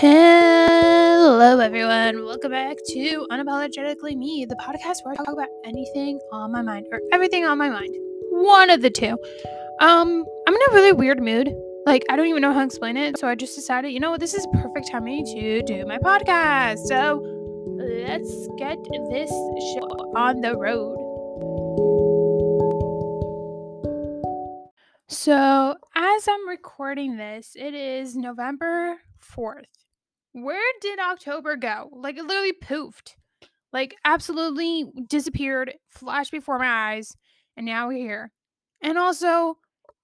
Hello, everyone. Welcome back to Unapologetically Me, the podcast where I talk about anything on my mind or everything on my mind. One of the two. Um, I'm in a really weird mood. Like, I don't even know how to explain it. So I just decided, you know what, this is perfect timing to do my podcast. So let's get this show on the road. So, as I'm recording this, it is November 4th. Where did October go? Like, it literally poofed. Like, absolutely disappeared, flashed before my eyes, and now we're here. And also,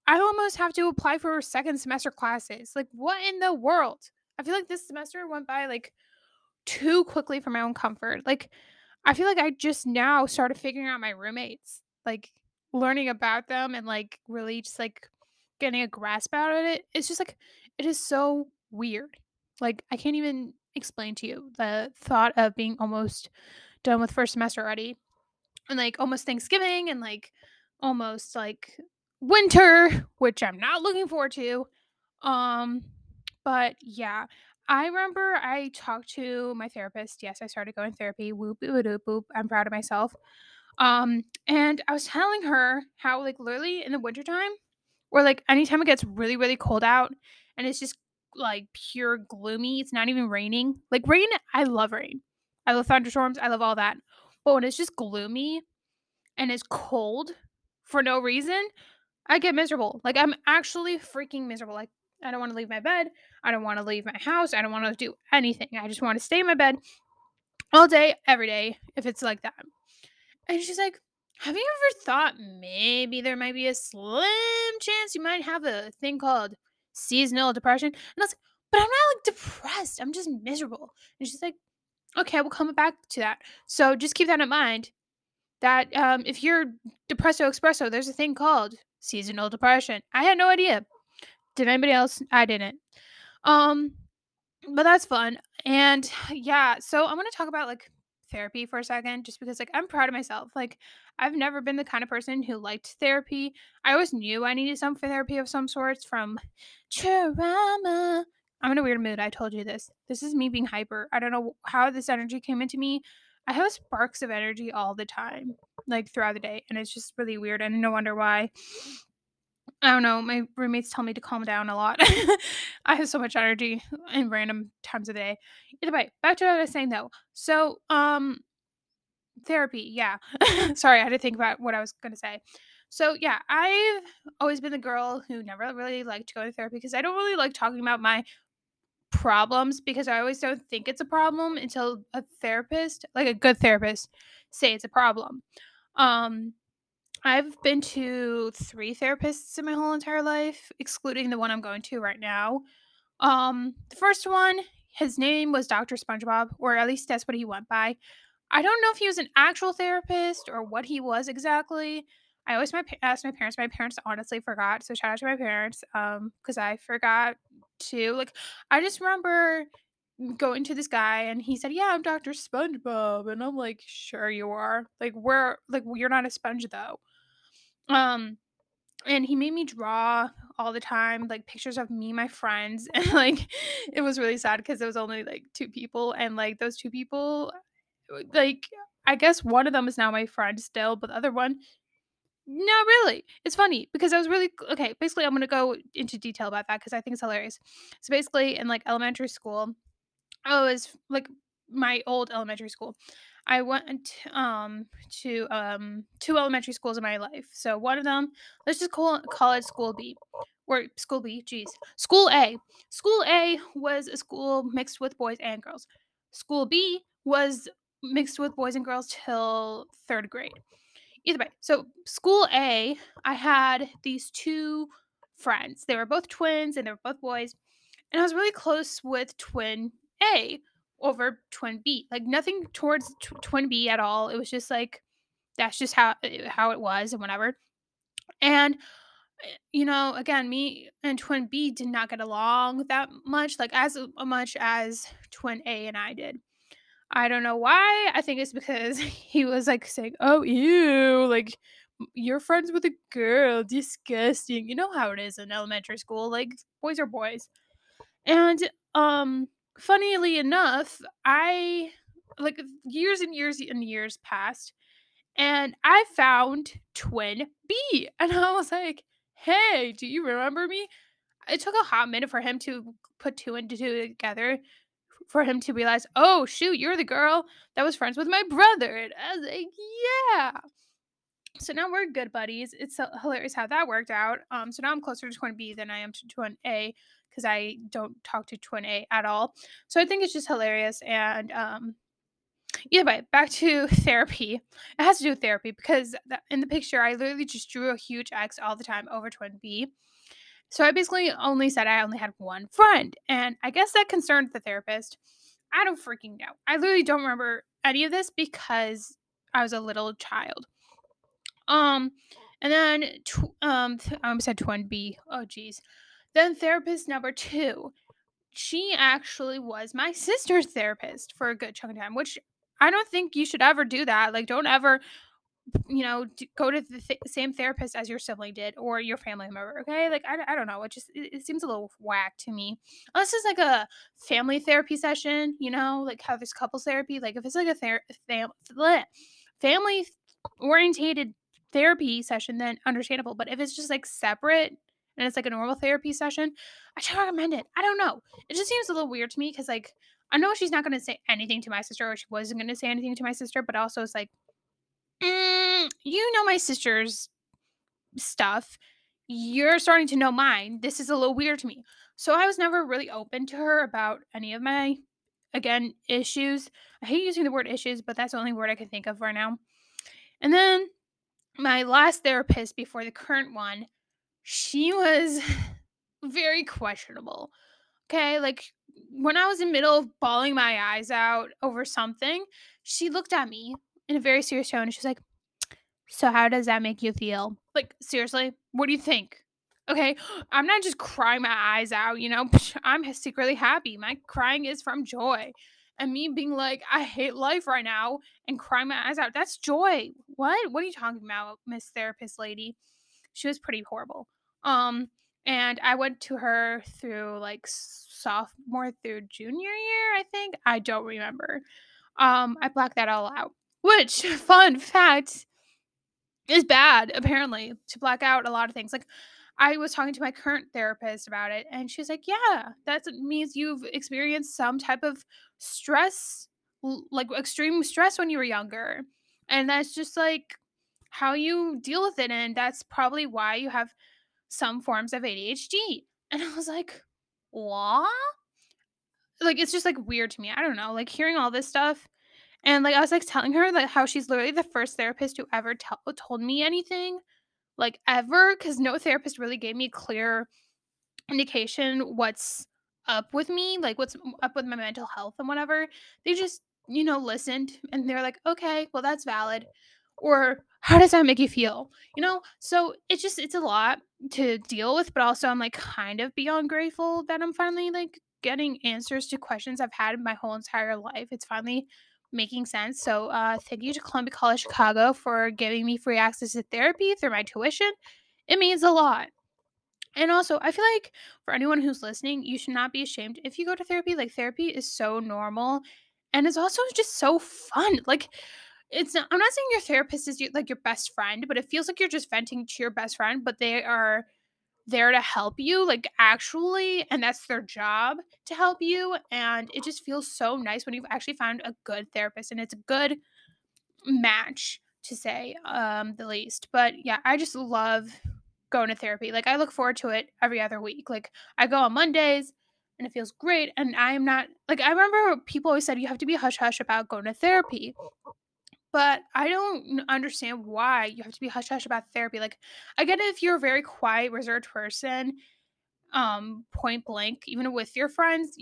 I almost have to apply for second semester classes. Like, what in the world? I feel like this semester went by like too quickly for my own comfort. Like, I feel like I just now started figuring out my roommates. Like, learning about them and like really just like getting a grasp out of it it's just like it is so weird like i can't even explain to you the thought of being almost done with first semester already and like almost thanksgiving and like almost like winter which i'm not looking forward to um but yeah i remember i talked to my therapist yes i started going therapy whoop whoop whoop whoop i'm proud of myself um, and I was telling her how like literally in the wintertime, or like anytime it gets really, really cold out and it's just like pure gloomy, it's not even raining. Like rain, I love rain. I love thunderstorms, I love all that. But when it's just gloomy and it's cold for no reason, I get miserable. Like I'm actually freaking miserable. Like I don't want to leave my bed. I don't want to leave my house. I don't want to do anything. I just want to stay in my bed all day, every day, if it's like that. And she's like, Have you ever thought maybe there might be a slim chance you might have a thing called seasonal depression? And I was like, But I'm not like depressed. I'm just miserable. And she's like, Okay, we'll come back to that. So just keep that in mind that um, if you're depresso espresso, there's a thing called seasonal depression. I had no idea. Did anybody else? I didn't. Um, but that's fun. And yeah, so I'm gonna talk about like therapy for a second just because like I'm proud of myself. Like I've never been the kind of person who liked therapy. I always knew I needed some therapy of some sorts from trauma. I'm in a weird mood. I told you this. This is me being hyper. I don't know how this energy came into me. I have sparks of energy all the time, like throughout the day, and it's just really weird and no wonder why. I don't know. My roommates tell me to calm down a lot. I have so much energy in random times of the day. Either way, back to what I was saying though. So, um, therapy. Yeah. Sorry, I had to think about what I was gonna say. So yeah, I've always been the girl who never really liked to go to therapy because I don't really like talking about my problems because I always don't think it's a problem until a therapist, like a good therapist, say it's a problem. Um, I've been to 3 therapists in my whole entire life, excluding the one I'm going to right now. Um, the first one, his name was Dr. SpongeBob, or at least that's what he went by. I don't know if he was an actual therapist or what he was exactly. I always my asked my parents. My parents honestly forgot. So shout out to my parents, um, because I forgot to like. I just remember going to this guy and he said, "Yeah, I'm Dr. SpongeBob," and I'm like, "Sure you are. Like, where? Like, you're not a sponge though." Um, and he made me draw all the time, like pictures of me, my friends, and like it was really sad because it was only like two people, and like those two people, like I guess one of them is now my friend still, but the other one, not really. It's funny because I was really okay. Basically, I'm gonna go into detail about that because I think it's hilarious. So basically, in like elementary school, I was like my old elementary school. I went um to um two elementary schools in my life. So one of them, let's just call call it school B. Or school B, geez. School A. School A was a school mixed with boys and girls. School B was mixed with boys and girls till third grade. Either way, so school A, I had these two friends. They were both twins and they were both boys. And I was really close with twin A, over twin B. Like nothing towards tw- twin B at all. It was just like that's just how eh, how it was and whatever. And eh, you know, again, me and twin B did not get along that much, like as much as twin A and I did. I don't know why. I think it's because he was like saying, "Oh, ew, like you're friends with a girl, disgusting." You know how it is in elementary school. Like boys are boys. And um funnily enough, I like years and years and years passed and I found twin B. And I was like, hey, do you remember me? It took a hot minute for him to put two and two together for him to realize, oh shoot, you're the girl that was friends with my brother. And I was like, yeah. So now we're good buddies. It's hilarious how that worked out. Um, so now I'm closer to twin B than I am to twin A because I don't talk to twin A at all. So I think it's just hilarious. And um, either way, back to therapy. It has to do with therapy because in the picture, I literally just drew a huge X all the time over twin B. So I basically only said I only had one friend. And I guess that concerned the therapist. I don't freaking know. I literally don't remember any of this because I was a little child. Um, and then tw- um, th- I almost said twin B. Oh, geez. Then therapist number two. She actually was my sister's therapist for a good chunk of time, which I don't think you should ever do that. Like, don't ever, you know, go to the th- same therapist as your sibling did or your family member. Okay, like I, I don't know. It just it, it seems a little whack to me. Unless it's like a family therapy session, you know, like how there's couples therapy. Like if it's like a ther- fam- family orientated therapy session, then understandable. But if it's just like separate and it's like a normal therapy session, I don't recommend it. I don't know. It just seems a little weird to me because like I know she's not going to say anything to my sister, or she wasn't going to say anything to my sister, but also it's like, mm, you know my sister's stuff. You're starting to know mine. This is a little weird to me. So I was never really open to her about any of my, again, issues. I hate using the word issues, but that's the only word I can think of right now. And then my last therapist before the current one, she was very questionable. Okay, like when I was in the middle of bawling my eyes out over something, she looked at me in a very serious tone and she's like, "So how does that make you feel?" Like seriously, what do you think? Okay, I'm not just crying my eyes out, you know. I'm secretly happy. My crying is from joy. And me being like, I hate life right now and crying my eyes out, that's joy. What? What are you talking about, Miss Therapist Lady? She was pretty horrible. Um, and I went to her through like sophomore through junior year, I think. I don't remember. Um, I blacked that all out. Which, fun fact, is bad, apparently, to black out a lot of things. Like, I was talking to my current therapist about it, and she's like, Yeah, that means you've experienced some type of stress, like extreme stress when you were younger. And that's just like how you deal with it. And that's probably why you have some forms of ADHD. And I was like, what? Like, it's just like weird to me. I don't know. Like, hearing all this stuff. And like, I was like telling her like how she's literally the first therapist who ever t- told me anything, like, ever. Cause no therapist really gave me clear indication what's up with me, like, what's up with my mental health and whatever. They just, you know, listened and they're like, okay, well, that's valid or how does that make you feel you know so it's just it's a lot to deal with but also i'm like kind of beyond grateful that i'm finally like getting answers to questions i've had my whole entire life it's finally making sense. So uh thank you to columbia college chicago for giving me free access to therapy through my tuition. It means a lot. And also i feel like for anyone who's listening you should not be ashamed. If you go to therapy like therapy is so normal and it's also just so fun. Like it's not I'm not saying your therapist is like your best friend, but it feels like you're just venting to your best friend, but they are there to help you like actually and that's their job to help you and it just feels so nice when you've actually found a good therapist and it's a good match to say um the least. But yeah, I just love going to therapy. Like I look forward to it every other week. Like I go on Mondays and it feels great and I'm not like I remember people always said you have to be hush hush about going to therapy but I don't understand why you have to be hush hush about therapy. Like, I get if you're a very quiet, reserved person, um, point blank, even with your friends,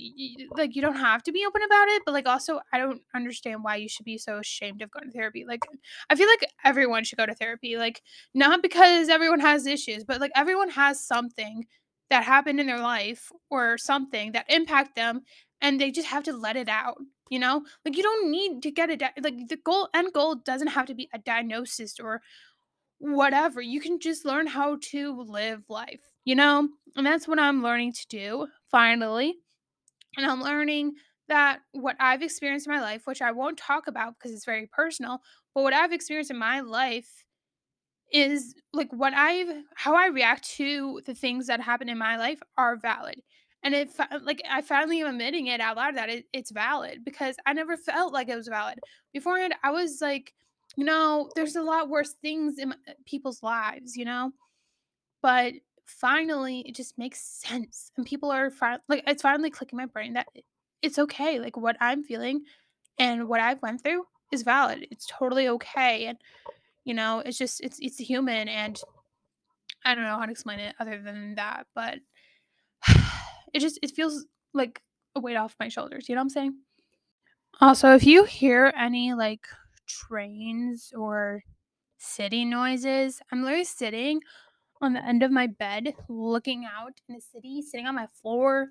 like you don't have to be open about it. But like, also, I don't understand why you should be so ashamed of going to therapy. Like, I feel like everyone should go to therapy. Like, not because everyone has issues, but like everyone has something that happened in their life or something that impact them, and they just have to let it out you know? Like you don't need to get a di- like the goal end goal doesn't have to be a diagnosis or whatever you can just learn how to live life you know? And that's what i'm learning to do finally. And I'm learning that what I've experienced in my life, which I won't talk about because it's very personal, but what I've experienced in my life is like what I've how I react to the things that happen in my life are valid. And it uh, like I finally am admitting it out loud that it, it's valid because I never felt like it was valid. Beforehand, I was like, you know, there's a lot worse things in uh, people's lives, you know? But finally it just makes sense. And people are fi- like it's finally clicking my brain that it's okay. Like what I'm feeling and what I've went through is valid. It's totally okay. And you know, it's just it's it's human and I don't know how to explain it other than that, but it just it feels like a weight off my shoulders, you know what I'm saying? Also, if you hear any like trains or city noises, I'm literally sitting on the end of my bed looking out in the city, sitting on my floor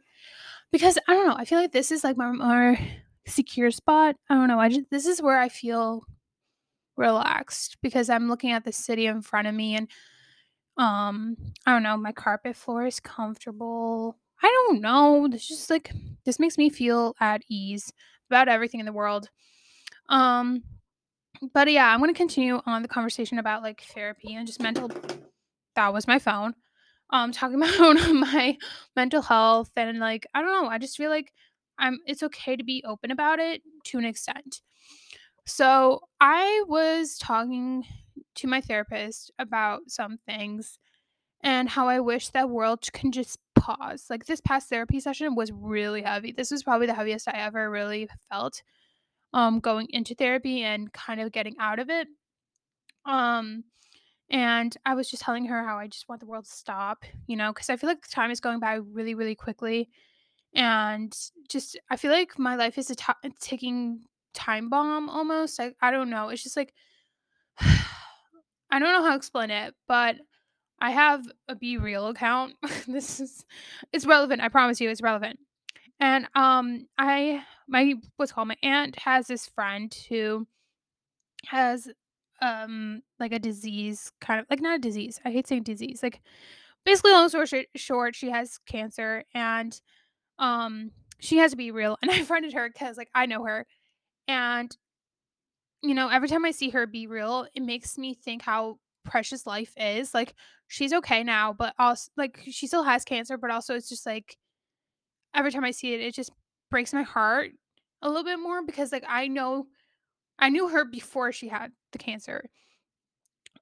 because I don't know, I feel like this is like my more secure spot. I don't know. I just this is where I feel relaxed because I'm looking at the city in front of me and um I don't know, my carpet floor is comfortable. I don't know. This just like this makes me feel at ease about everything in the world. Um but yeah, I'm going to continue on the conversation about like therapy and just mental that was my phone. Um talking about my mental health and like I don't know, I just feel like I'm it's okay to be open about it to an extent. So I was talking to my therapist about some things and how I wish that world can just pause. Like this past therapy session was really heavy. This was probably the heaviest I ever really felt um going into therapy and kind of getting out of it. Um and I was just telling her how I just want the world to stop, you know, cuz I feel like time is going by really really quickly and just I feel like my life is a t- ticking time bomb almost. I I don't know. It's just like I don't know how to explain it, but I have a BeReal account. this is it's relevant. I promise you, it's relevant. And um, I my what's called my aunt has this friend who has um like a disease, kind of like not a disease. I hate saying disease. Like basically, long story short, she has cancer, and um she has to be real. And I friended her because like I know her, and you know, every time I see her BeReal, it makes me think how precious life is. Like she's okay now, but also like she still has cancer, but also it's just like every time I see it, it just breaks my heart a little bit more because like I know I knew her before she had the cancer.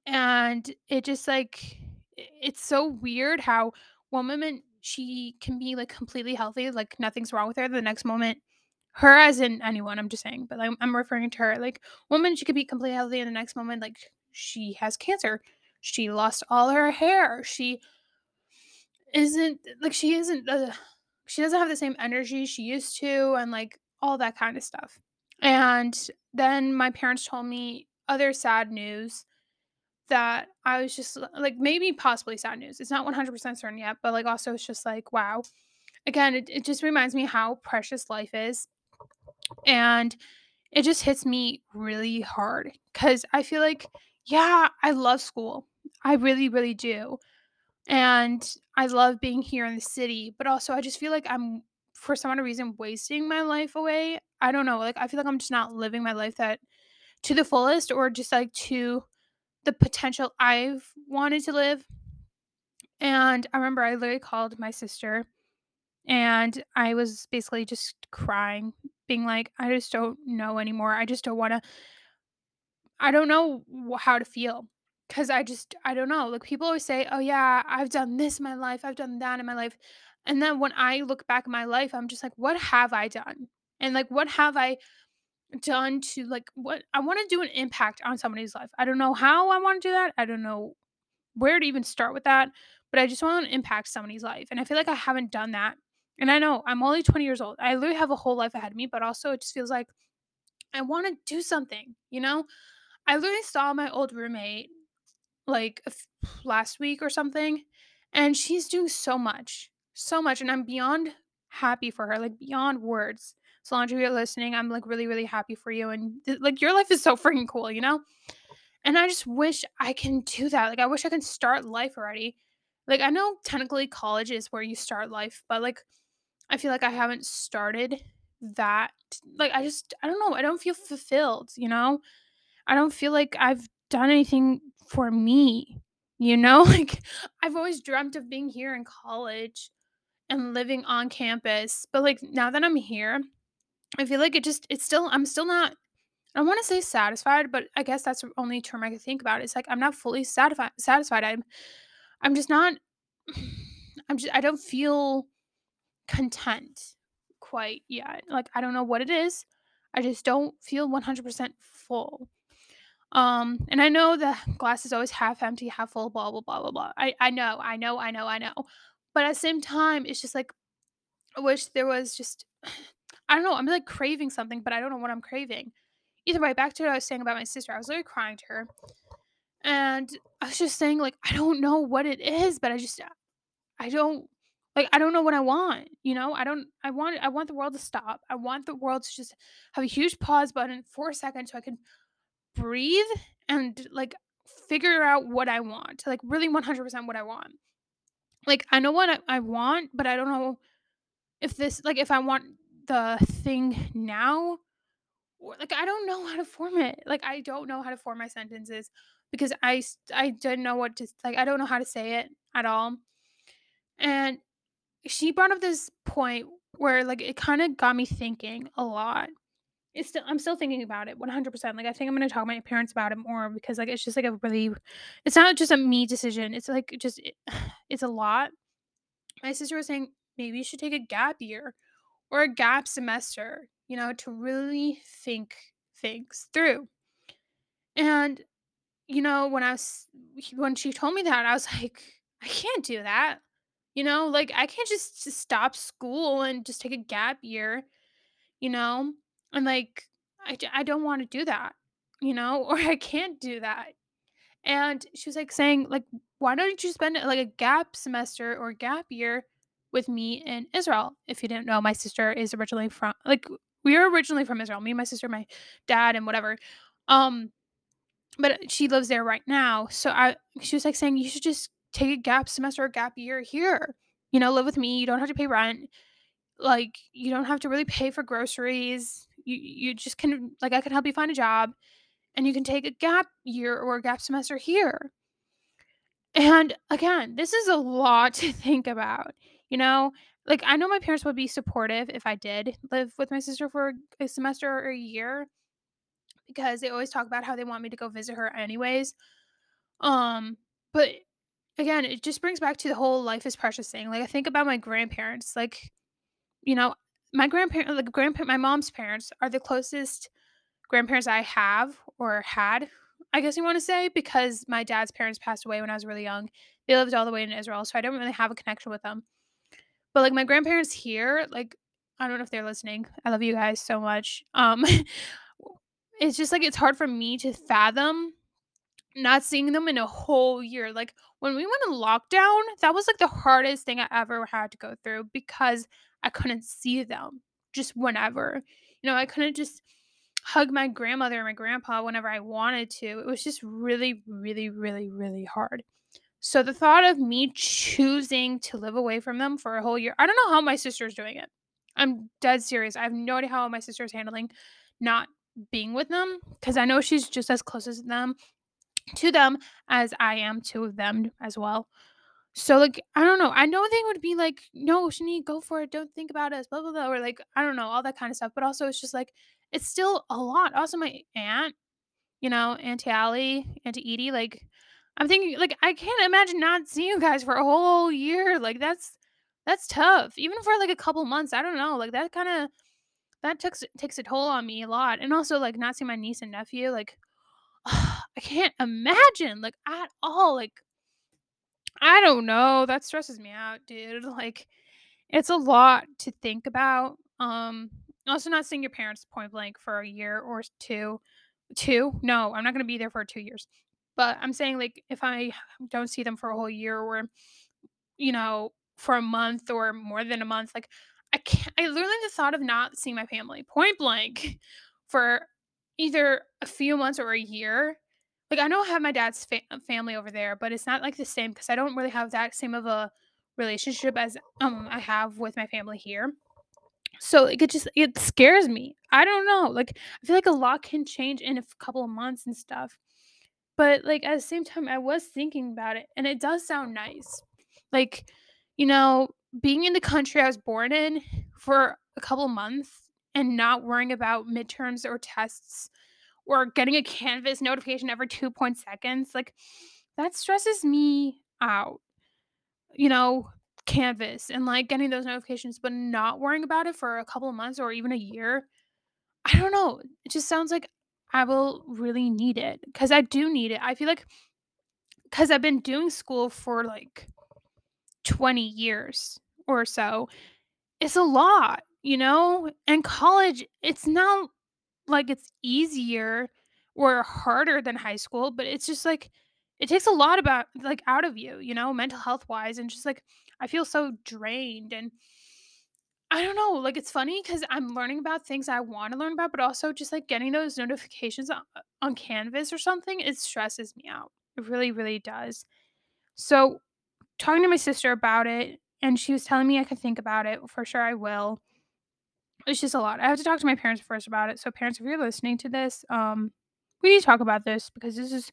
And it just like it's so weird how one moment she can be like completely healthy, like nothing's wrong with her. The next moment her as in anyone, I'm just saying, but I'm, I'm referring to her. Like, woman, she could be completely healthy, and the next moment, like, she has cancer. She lost all her hair. She isn't like she isn't uh, she doesn't have the same energy she used to, and like all that kind of stuff. And then my parents told me other sad news that I was just like maybe possibly sad news. It's not 100% certain yet, but like also it's just like wow. Again, it, it just reminds me how precious life is and it just hits me really hard because I feel like, yeah, I love school. I really, really do. And I love being here in the city, but also I just feel like I'm, for some other reason, wasting my life away. I don't know. Like, I feel like I'm just not living my life that to the fullest or just like to the potential I've wanted to live. And I remember I literally called my sister and I was basically just crying, being like, I just don't know anymore. I just don't want to I don't know how to feel because I just I don't know. Like people always say, "Oh yeah, I've done this in my life. I've done that in my life," and then when I look back in my life, I'm just like, "What have I done?" And like, what have I done to like what I want to do an impact on somebody's life. I don't know how I want to do that. I don't know where to even start with that, but I just want to impact somebody's life, and I feel like I haven't done that. And I know I'm only 20 years old. I literally have a whole life ahead of me, but also it just feels like I want to do something, you know? I literally saw my old roommate like last week or something, and she's doing so much, so much, and I'm beyond happy for her, like beyond words. Solange, if you're listening, I'm like really, really happy for you, and th- like your life is so freaking cool, you know. And I just wish I can do that. Like I wish I can start life already. Like I know technically college is where you start life, but like I feel like I haven't started that like, I just I don't know, I don't feel fulfilled, you know? I don't feel like I've done anything for me, you know? Like, I've always dreamt of being here in college and living on campus, but, like, now that I'm here, I feel like it just it's still I'm still not I wanna say satisfied, but I guess that's the only term I can think about. It's like I'm not fully satisfied satisfied. I'm I'm just not I'm just I don't feel content quite yet. Like, I don't know what it is. I just don't feel 100% full. Um, and I know the glass is always half empty, half full, blah, blah, blah, blah, blah. I, I know, I know, I know, I know. But at the same time, it's just like, I wish there was just, I don't know, I'm like craving something, but I don't know what I'm craving. Either way, back to what I was saying about my sister. I was literally crying to her. And I was just saying, like, I don't know what it is, but I just, I don't like I don't know what I want, you know? I don't I want I want the world to stop. I want the world to just have a huge pause button for a second so I can breathe and like figure out what I want. Like really 100% what I want. Like I know what I, want, but I don't know if this like if I want the thing now or like I don't know how to form it. Like I don't know how to form my sentences because I I don't know what to like I don't know how to say it at all. And she brought up this point where like it kind of got me thinking a lot. It's still I'm still thinking about it 100%. Like I think I'm going to talk to my parents about it more because like it's just like a really it's not just a me decision. It's like just it, it's a lot. My sister was saying maybe you should take a gap year or a gap semester, you know, to really think things through. And you know, when I was when she told me that, I was like, I can't do that. You know, like I can't just, just stop school and just take a gap year, you know? And like I, I don't want to do that, you know, or I can't do that. And she was like saying like why don't you spend like a gap semester or gap year with me in Israel? If you didn't know, my sister is originally from like we are originally from Israel. Me, my sister, my dad and whatever. Um but she lives there right now. So I she was like saying you should just take a gap semester or gap year here. You know, live with me. You don't have to pay rent. Like you don't have to really pay for groceries. You you just can like I can help you find a job and you can take a gap year or a gap semester here. And again, this is a lot to think about. You know, like I know my parents would be supportive if I did live with my sister for a semester or a year because they always talk about how they want me to go visit her anyways. Um, but again, it just brings back to the whole life is precious thing. Like I think about my grandparents, like, you know, my grandparents, like grandparent my mom's parents are the closest grandparents I have or had, I guess you want to say, because my dad's parents passed away when I was really young. They lived all the way in Israel, so I don't really have a connection with them. But like my grandparents here, like I don't know if they're listening. I love you guys so much. Um it's just like it's hard for me to fathom not seeing them in a whole year. Like when we went in lockdown, that was like the hardest thing I ever had to go through because I couldn't see them just whenever. You know, I couldn't just hug my grandmother and my grandpa whenever I wanted to. It was just really, really, really, really hard. So the thought of me choosing to live away from them for a whole year, I don't know how my sister's doing it. I'm dead serious. I have no idea how my sister's handling not being with them because I know she's just as close as them to them as I am to them as well. So like I don't know. I know they would be like, no, Shani, go for it. Don't think about us, blah blah blah, or like I don't know, all that kind of stuff. But also it's just like it's still a lot. Also, my aunt, you know, Auntie Allie, Auntie Edie, like I'm thinking like I can't imagine not seeing you guys for a whole year. Like that's that's tough. Even for like a couple months. I don't know. Like that kind of that takes takes a toll on me a lot. And also like not seeing my niece and nephew, like I can't imagine like at all. Like I don't know. That stresses me out, dude. Like it's a lot to think about. Um also not seeing your parents point blank for a year or two. Two? No, I'm not going to be there for 2 years. But I'm saying like if I don't see them for a whole year or you know, for a month or more than a month, like I can't I literally the thought of not seeing my family point blank for either a few months or a year like, I know I have my dad's fa- family over there, but it's not like the same because I don't really have that same of a relationship as um I have with my family here. So like, it just it scares me. I don't know. Like I feel like a lot can change in a couple of months and stuff. But like at the same time I was thinking about it and it does sound nice. Like, you know, being in the country I was born in for a couple of months and not worrying about midterms or tests or getting a Canvas notification every 2 point seconds, like, that stresses me out, you know, Canvas and, like, getting those notifications, but not worrying about it for a couple of months or even a year. I don't know, it just sounds like I will really need it because I do need it. I feel like because I've been doing school for, like, 20 years or so, it's a lot, you know? And college, it's not like it's easier or harder than high school, but it's just like it takes a lot about like out of you, you know, mental health wise and just like I feel so drained and I don't know, like it's funny cuz I'm learning about things I want to learn about, but also just like getting those notifications on, uh, on Canvas or something, it stresses me out. It really really does. So, talking to my sister about it and she was telling me I could think about it, for sure I will it's just a lot. I have to talk to my parents first about it. So parents, if you're listening to this, um, we need to talk about this because this is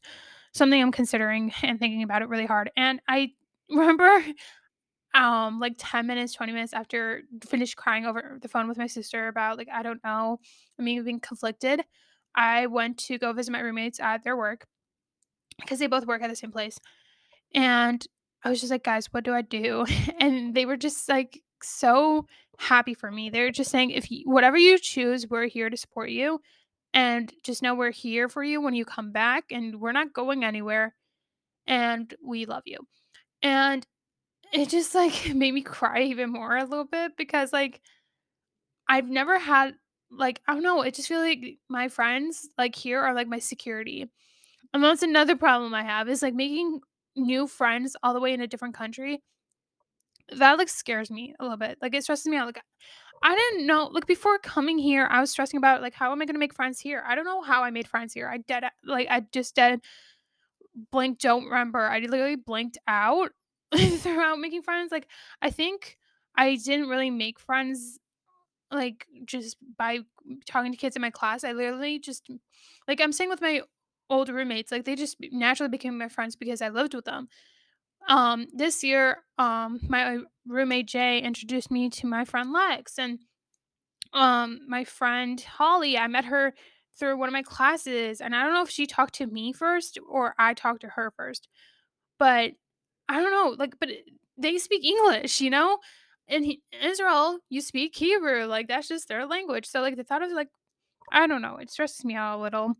something I'm considering and thinking about it really hard. And I remember um like 10 minutes, 20 minutes after finished crying over the phone with my sister about like I don't know, I mean being conflicted. I went to go visit my roommates at their work because they both work at the same place. And I was just like, "Guys, what do I do?" And they were just, like, so happy for me. They're just saying, "If you whatever you choose, we're here to support you, and just know we're here for you when you come back, and we're not going anywhere, and we love you." And it just, like, made me cry even more a little bit because, like, I've never had like, I don't know, it just feel like my friends, like, here are, like, my security. And that's another problem I have is, like, making new friends all the way in a different country. That, like, scares me a little bit. Like, it stresses me out. Like, I didn't know like, before coming here, I was stressing about, like, how am I gonna make friends here? I don't know how I made friends here. I dead like, I just dead blank don't remember. I literally blanked out throughout making friends. Like, I think I didn't really make friends, like, just by talking to kids in my class. I literally just like, I'm saying with my old roommates, like, they just naturally became my friends because I lived with them. Um, this year, um, my roommate Jay introduced me to my friend Lex, and um, my friend Holly, I met her through one of my classes, and I don't know if she talked to me first or I talked to her first, but I don't know, like, but they speak English, you know. In Israel, you speak Hebrew, like that's just their language. So, like, the thought of like, I don't know, it stresses me out a little.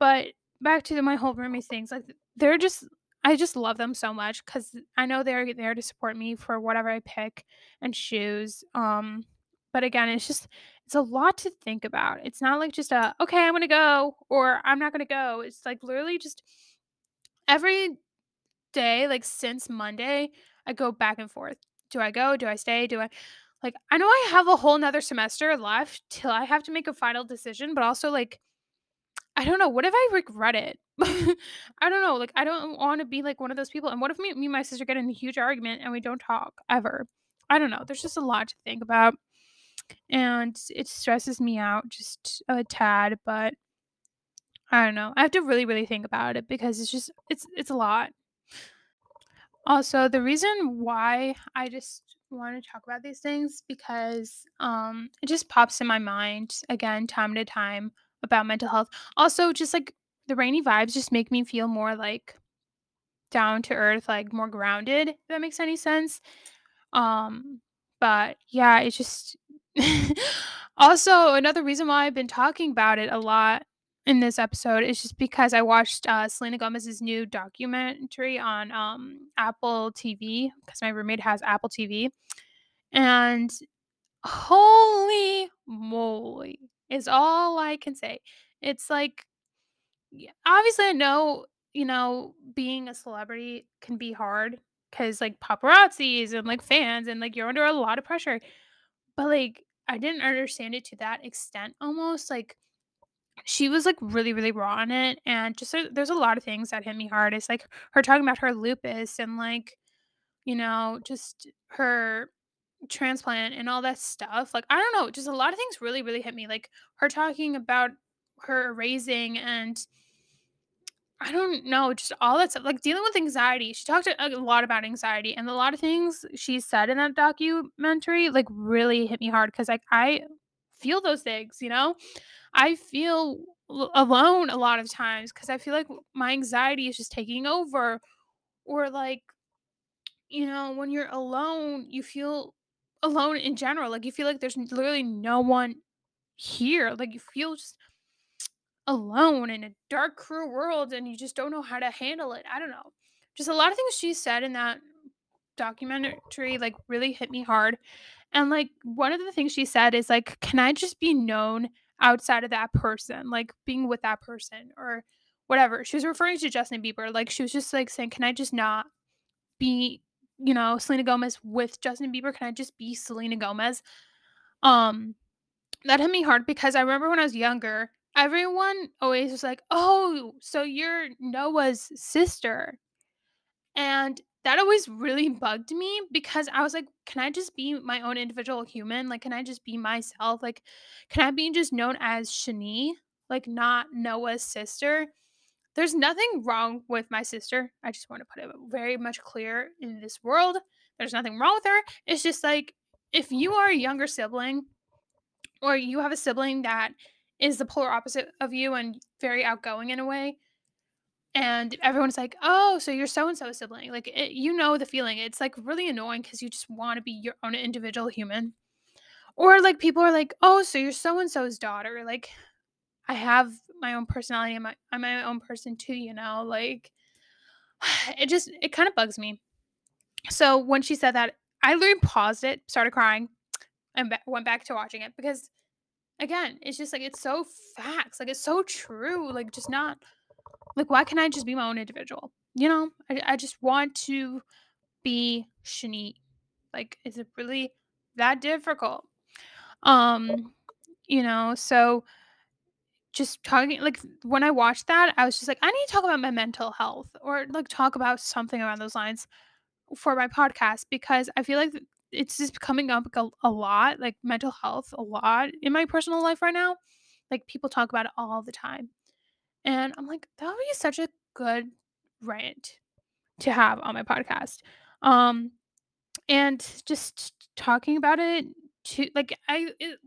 But back to my whole roommate things, like they're just I just love them so much because I know they're there to support me for whatever I pick and choose. Um, but again, it's just it's a lot to think about. It's not like just a okay, I'm gonna go or I'm not gonna go. It's like literally just every day, like since Monday, I go back and forth. Do I go? Do I stay? Do I like I know I have a whole nother semester left till I have to make a final decision, but also like I don't know. What if I regret it? I don't know. Like, I don't want to be like one of those people. And what if me, me and my sister get in a huge argument and we don't talk ever? I don't know. There's just a lot to think about. And it stresses me out just a tad, but I don't know. I have to really, really think about it because it's just it's it's a lot. Also, the reason why I just want to talk about these things because um it just pops in my mind again time to time about mental health. Also, just like the rainy vibes just make me feel more like down to earth, like more grounded, if that makes any sense. Um but yeah, it's just also another reason why I've been talking about it a lot in this episode is just because I watched uh, Selena Gomez's new documentary on um, Apple TV because my roommate has Apple TV, and holy moly is all I can say. It's like yeah, obviously I know you know being a celebrity can be hard because like paparazzis and like fans and like you're under a lot of pressure, but like I didn't understand it to that extent almost like she was, like, really, really raw on it, and just there there's a lot of things that hit me hard. It's, like, her talking about her lupus and, like, you know, just her transplant and all that stuff. Like, I don't know, just a lot of things really, really hit me. Like her talking about her raising and I don't know, just all that stuff, like dealing with anxiety. She talked a, lot about anxiety, and a lot of things she said in that documentary like really hit me hard because like I feel those things, you know. I feel alone a lot of times because I feel like my anxiety is just taking over, or like you know, when you're alone, you feel alone in general. Like you feel like there's literally no one here. Like you feel just alone in a dark, cruel world and you just don't know how to handle it. I don't know. Just a lot of things she said in that documentary like really hit me hard. And like one of the things she said is like, can I just be known outside of that person? Like being with that person or whatever. She was referring to Justin Bieber. Like she was just like saying, Can I just not be, you know, Selena Gomez with Justin Bieber? Can I just be Selena Gomez? Um, that hit me hard because I remember when I was younger, everyone always was like, "Oh, so you're Noah's sister." And that always really bugged me because I was like, "Can I just be my own individual human? Like, can I just be myself? Like, can I be just known as Shani, like not Noah's sister?" There's nothing wrong with my sister. I just want to put it very much clear in this world. There's nothing wrong with her. It's just like if you are a younger sibling or you have a sibling that is the polar opposite of you and very outgoing in a way. And everyone's like oh so you're so and so sibling. Like it, you know the feeling. It's like really annoying because you just want to be your own individual human. Or like people are like oh so you're so and so's daughter. Like i have my own personality. I'm my, I'm my own person too you know? Like it just it kind of bugs me. So when she said that i literally paused it started crying and went back to watching it because again, it's just like it's so facts. Like it's so true. Like just not like why can't I just be my own individual? You know? I, I just want to be Shani. Like, is it really that difficult? Um, you know, so just talking like when I watched that, I was just like, I need to talk about my mental health or like talk about something around those lines for my podcast because I feel like it's just coming up a, a lot, like mental health a lot in my personal life right now. Like people talk about it all the time. And I'm like, that would be such a good rant to have on my podcast. Um and just talking about it to like I it,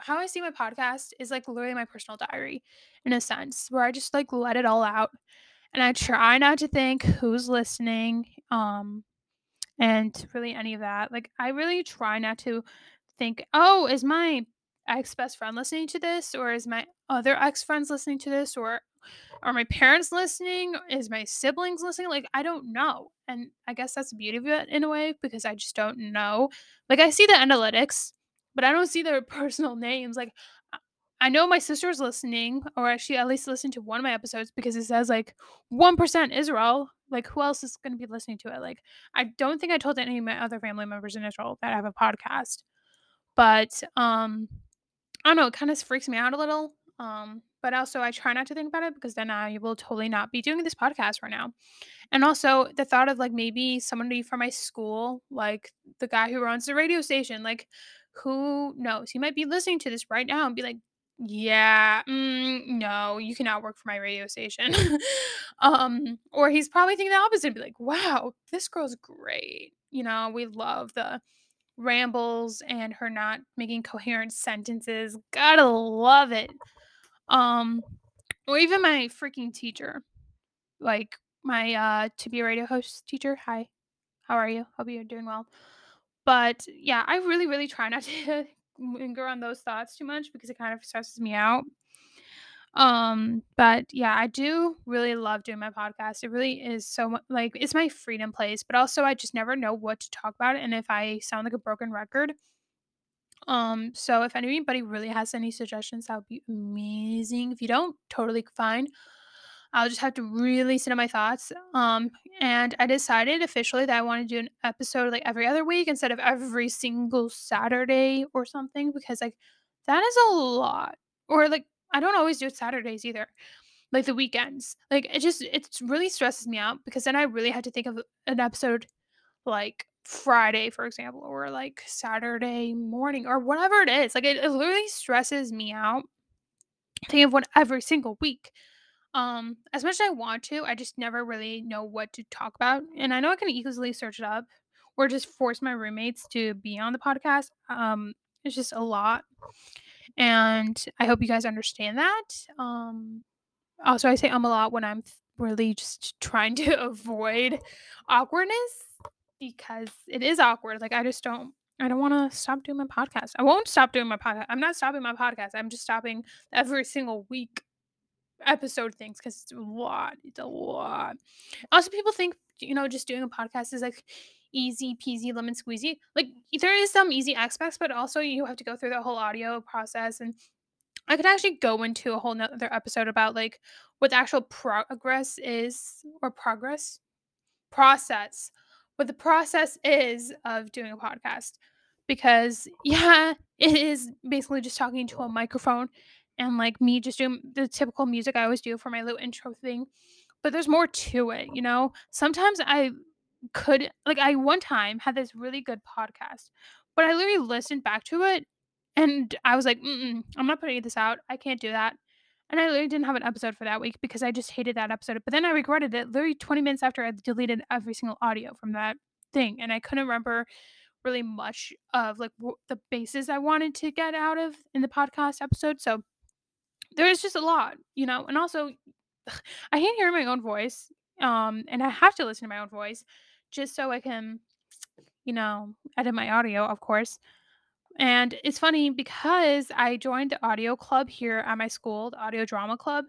how I see my podcast is like literally my personal diary in a sense where I just like let it all out and I try not to think who's listening um and really any of that. Like I really try not to think, "Oh, is my ex best friend listening to this or is my other ex friends listening to this or are my parents listening? Is my siblings listening? Like I don't know." And I guess that's the beauty of it in a way because I just don't know. Like I see the analytics, but I don't see their personal names. Like I- know my sister's listening, or she at least listened to one of my episodes because it says like 1% Israel. Like, who else is going to be listening to it? Like, I don't think I told any of my other family members in Israel that I have a podcast. But um I don't know, it kind of freaks me out a little. Um, but also I try not to think about it because then I will totally not be doing this podcast right now. And also the thought of like maybe somebody from my school, like the guy who runs the radio station, like who knows? He might be listening to this right now and be like, yeah, mm, no, you cannot work for my radio station. um, or he's probably thinking the opposite be like, wow, this girl's great. You know, we love the rambles and her not making coherent sentences. Gotta love it. Um, or even my freaking teacher, like my uh to be a radio host teacher. Hi, how are you? Hope you're doing well. But yeah, I really, really try not to linger on those thoughts too much because it kind of stresses me out. Um, but yeah, I do really love doing my podcast. It really is so like it's my freedom place, but also I just never know what to talk about and if I sound like a broken record. Um, so if anybody really has any suggestions, that would be amazing. If you don't, totally fine. I'll just have to really sit on my thoughts. Um, and I decided officially that I want to do an episode like every other week instead of every single Saturday or something because like that is a lot. Or like I don't always do it Saturdays either. Like the weekends. Like it just it really stresses me out because then I really had to think of an episode like Friday, for example, or like Saturday morning or whatever it is. Like it, it literally stresses me out thinking of one every single week. Um, as much as I want to, I just never really know what to talk about. And I know I can easily search it up or just force my roommates to be on the podcast. Um, it's just a lot. And I hope you guys understand that. Um, also, I say um a lot when I'm really just trying to avoid awkwardness because it is awkward. Like, I just don't. I don't want to stop doing my podcast. I won't stop doing my podcast. I'm not stopping my podcast. I'm just stopping every single week episode things because it's a lot. It's a lot. Also, people think you know just doing a podcast is like easy peasy lemon squeezy. Like there is some easy aspects, but also you have to go through the whole audio process and I could actually go into a whole nother episode about like what the actual progress is or progress process what the process is of doing a podcast because yeah it is basically just talking to a microphone and like me just doing the typical music i always do for my little intro thing but there's more to it you know sometimes i could like i one time had this really good podcast but i literally listened back to it and i was like i'm not putting this out i can't do that and I literally didn't have an episode for that week because I just hated that episode. But then I regretted it literally 20 minutes after I deleted every single audio from that thing. And I couldn't remember really much of like w- the bases I wanted to get out of in the podcast episode. So there is just a lot, you know. And also, I hate hearing my own voice. Um, and I have to listen to my own voice just so I can, you know, edit my audio, of course. And it's funny because I joined the audio club here at my school, the audio drama club.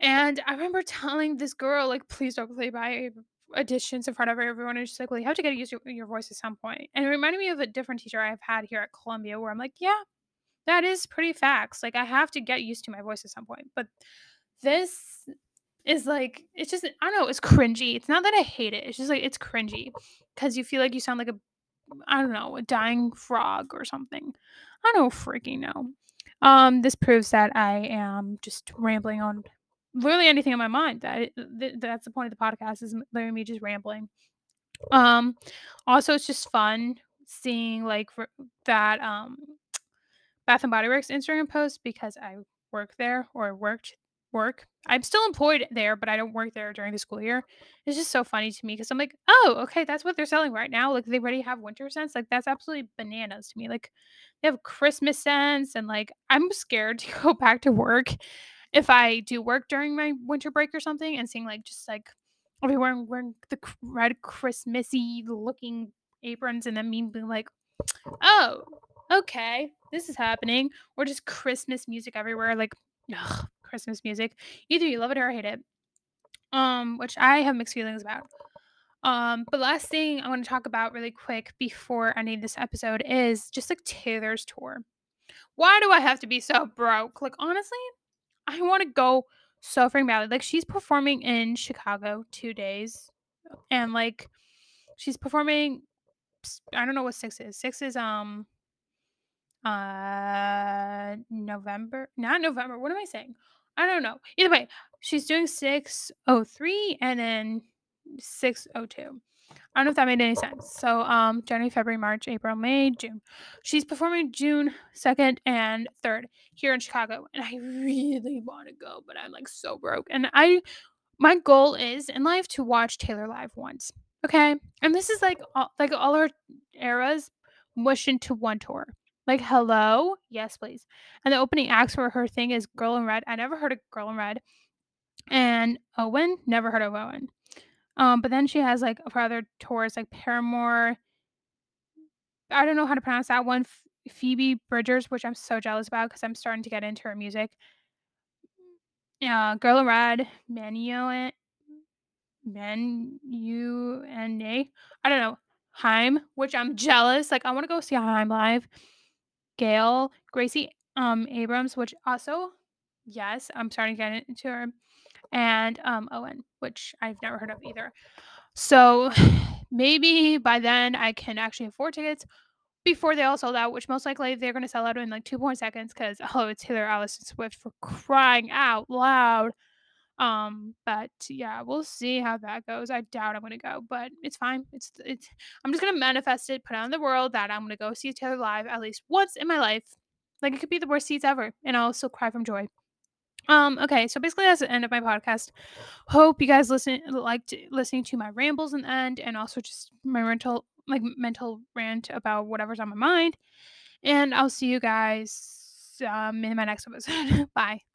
And I remember telling this girl, like, please don't play my auditions in front of everyone. And she's like, well, you have to get to your voice at some point. And it reminded me of a different teacher I've had here at Columbia where I'm like, yeah, that is pretty facts. Like, I have to get used to my voice at some point. But this is like, it's just, I don't know, it's cringy. It's not that I hate it. It's just like, it's cringy because you feel like you sound like a I don't know, a dying frog or something. I don't freaking know. Um, this proves that I am just rambling on literally anything in my mind. That th- that's the point of the podcast is literally me just rambling. Um, also, it's just fun seeing like that um Bath and Body Works Instagram post because I work there or worked work. I'm still employed there, but I don't work there during the school year. It's just so funny to me because I'm like, oh, okay, that's what they're selling right now. Like they already have winter scents. Like that's absolutely bananas to me. Like they have Christmas scents, and like I'm scared to go back to work if I do work during my winter break or something and seeing like just like everyone wearing the red Christmassy looking aprons and then me being like, oh, okay, this is happening. Or just Christmas music everywhere. Like, ugh, Christmas music. Either you love it or hate it. Um, which I have mixed feelings about. Um, but last thing I want to talk about really quick before ending this episode is just like Taylor's tour. Why do I have to be so broke? Like honestly, I want to go so freaking badly. Like she's performing in Chicago two days, and like she's performing. I don't know what six is. Six is um uh November, not November. What am I saying? I don't know. Either way, she's doing 603 and then 602. I don't know if that made any sense. So, um, January, February, March, April, May, June. She's performing June 2nd and 3rd here in Chicago. And I really want to go, but I'm like so broke. And I, my goal is in life to watch Taylor live once. Okay. And this is like, all, like all her eras mushed into one tour. Like, hello? Yes, please. And the opening acts for her thing is Girl in Red. I never heard of Girl in Red. And Owen, never heard of Owen. Um, but then she has like her other tours like Paramore. I don't know how to pronounce that one. Phoebe Bridgers, which I'm so jealous about because I'm starting to get into her music. Yeah, Girl in Red, Manio, Man U N A. I don't know. Haim, which I'm jealous. Like I want to go see Haim live. Gayle, Gracie um Abrams, which also, yes, I'm starting to get into her. And um Owen, which I've never heard of either. So maybe by then I can actually afford tickets before they all sold out, which most likely they're going to sell out in like two more seconds because, oh, it's Taylor Allison Swift for crying out loud. Um, but yeah, we'll see how that goes. I doubt I'm gonna go, but it's fine. It's it's I'm just gonna manifest it, put out in the world that I'm gonna go see Taylor live at least once in my life. Like it could be the worst seats ever, and I'll still cry from joy. Um, okay, so basically that's the end of my podcast. Hope you guys listen liked listening to my rambles in the end and also just my mental like mental rant about whatever's on my mind. And I'll see you guys um in my next episode. Bye.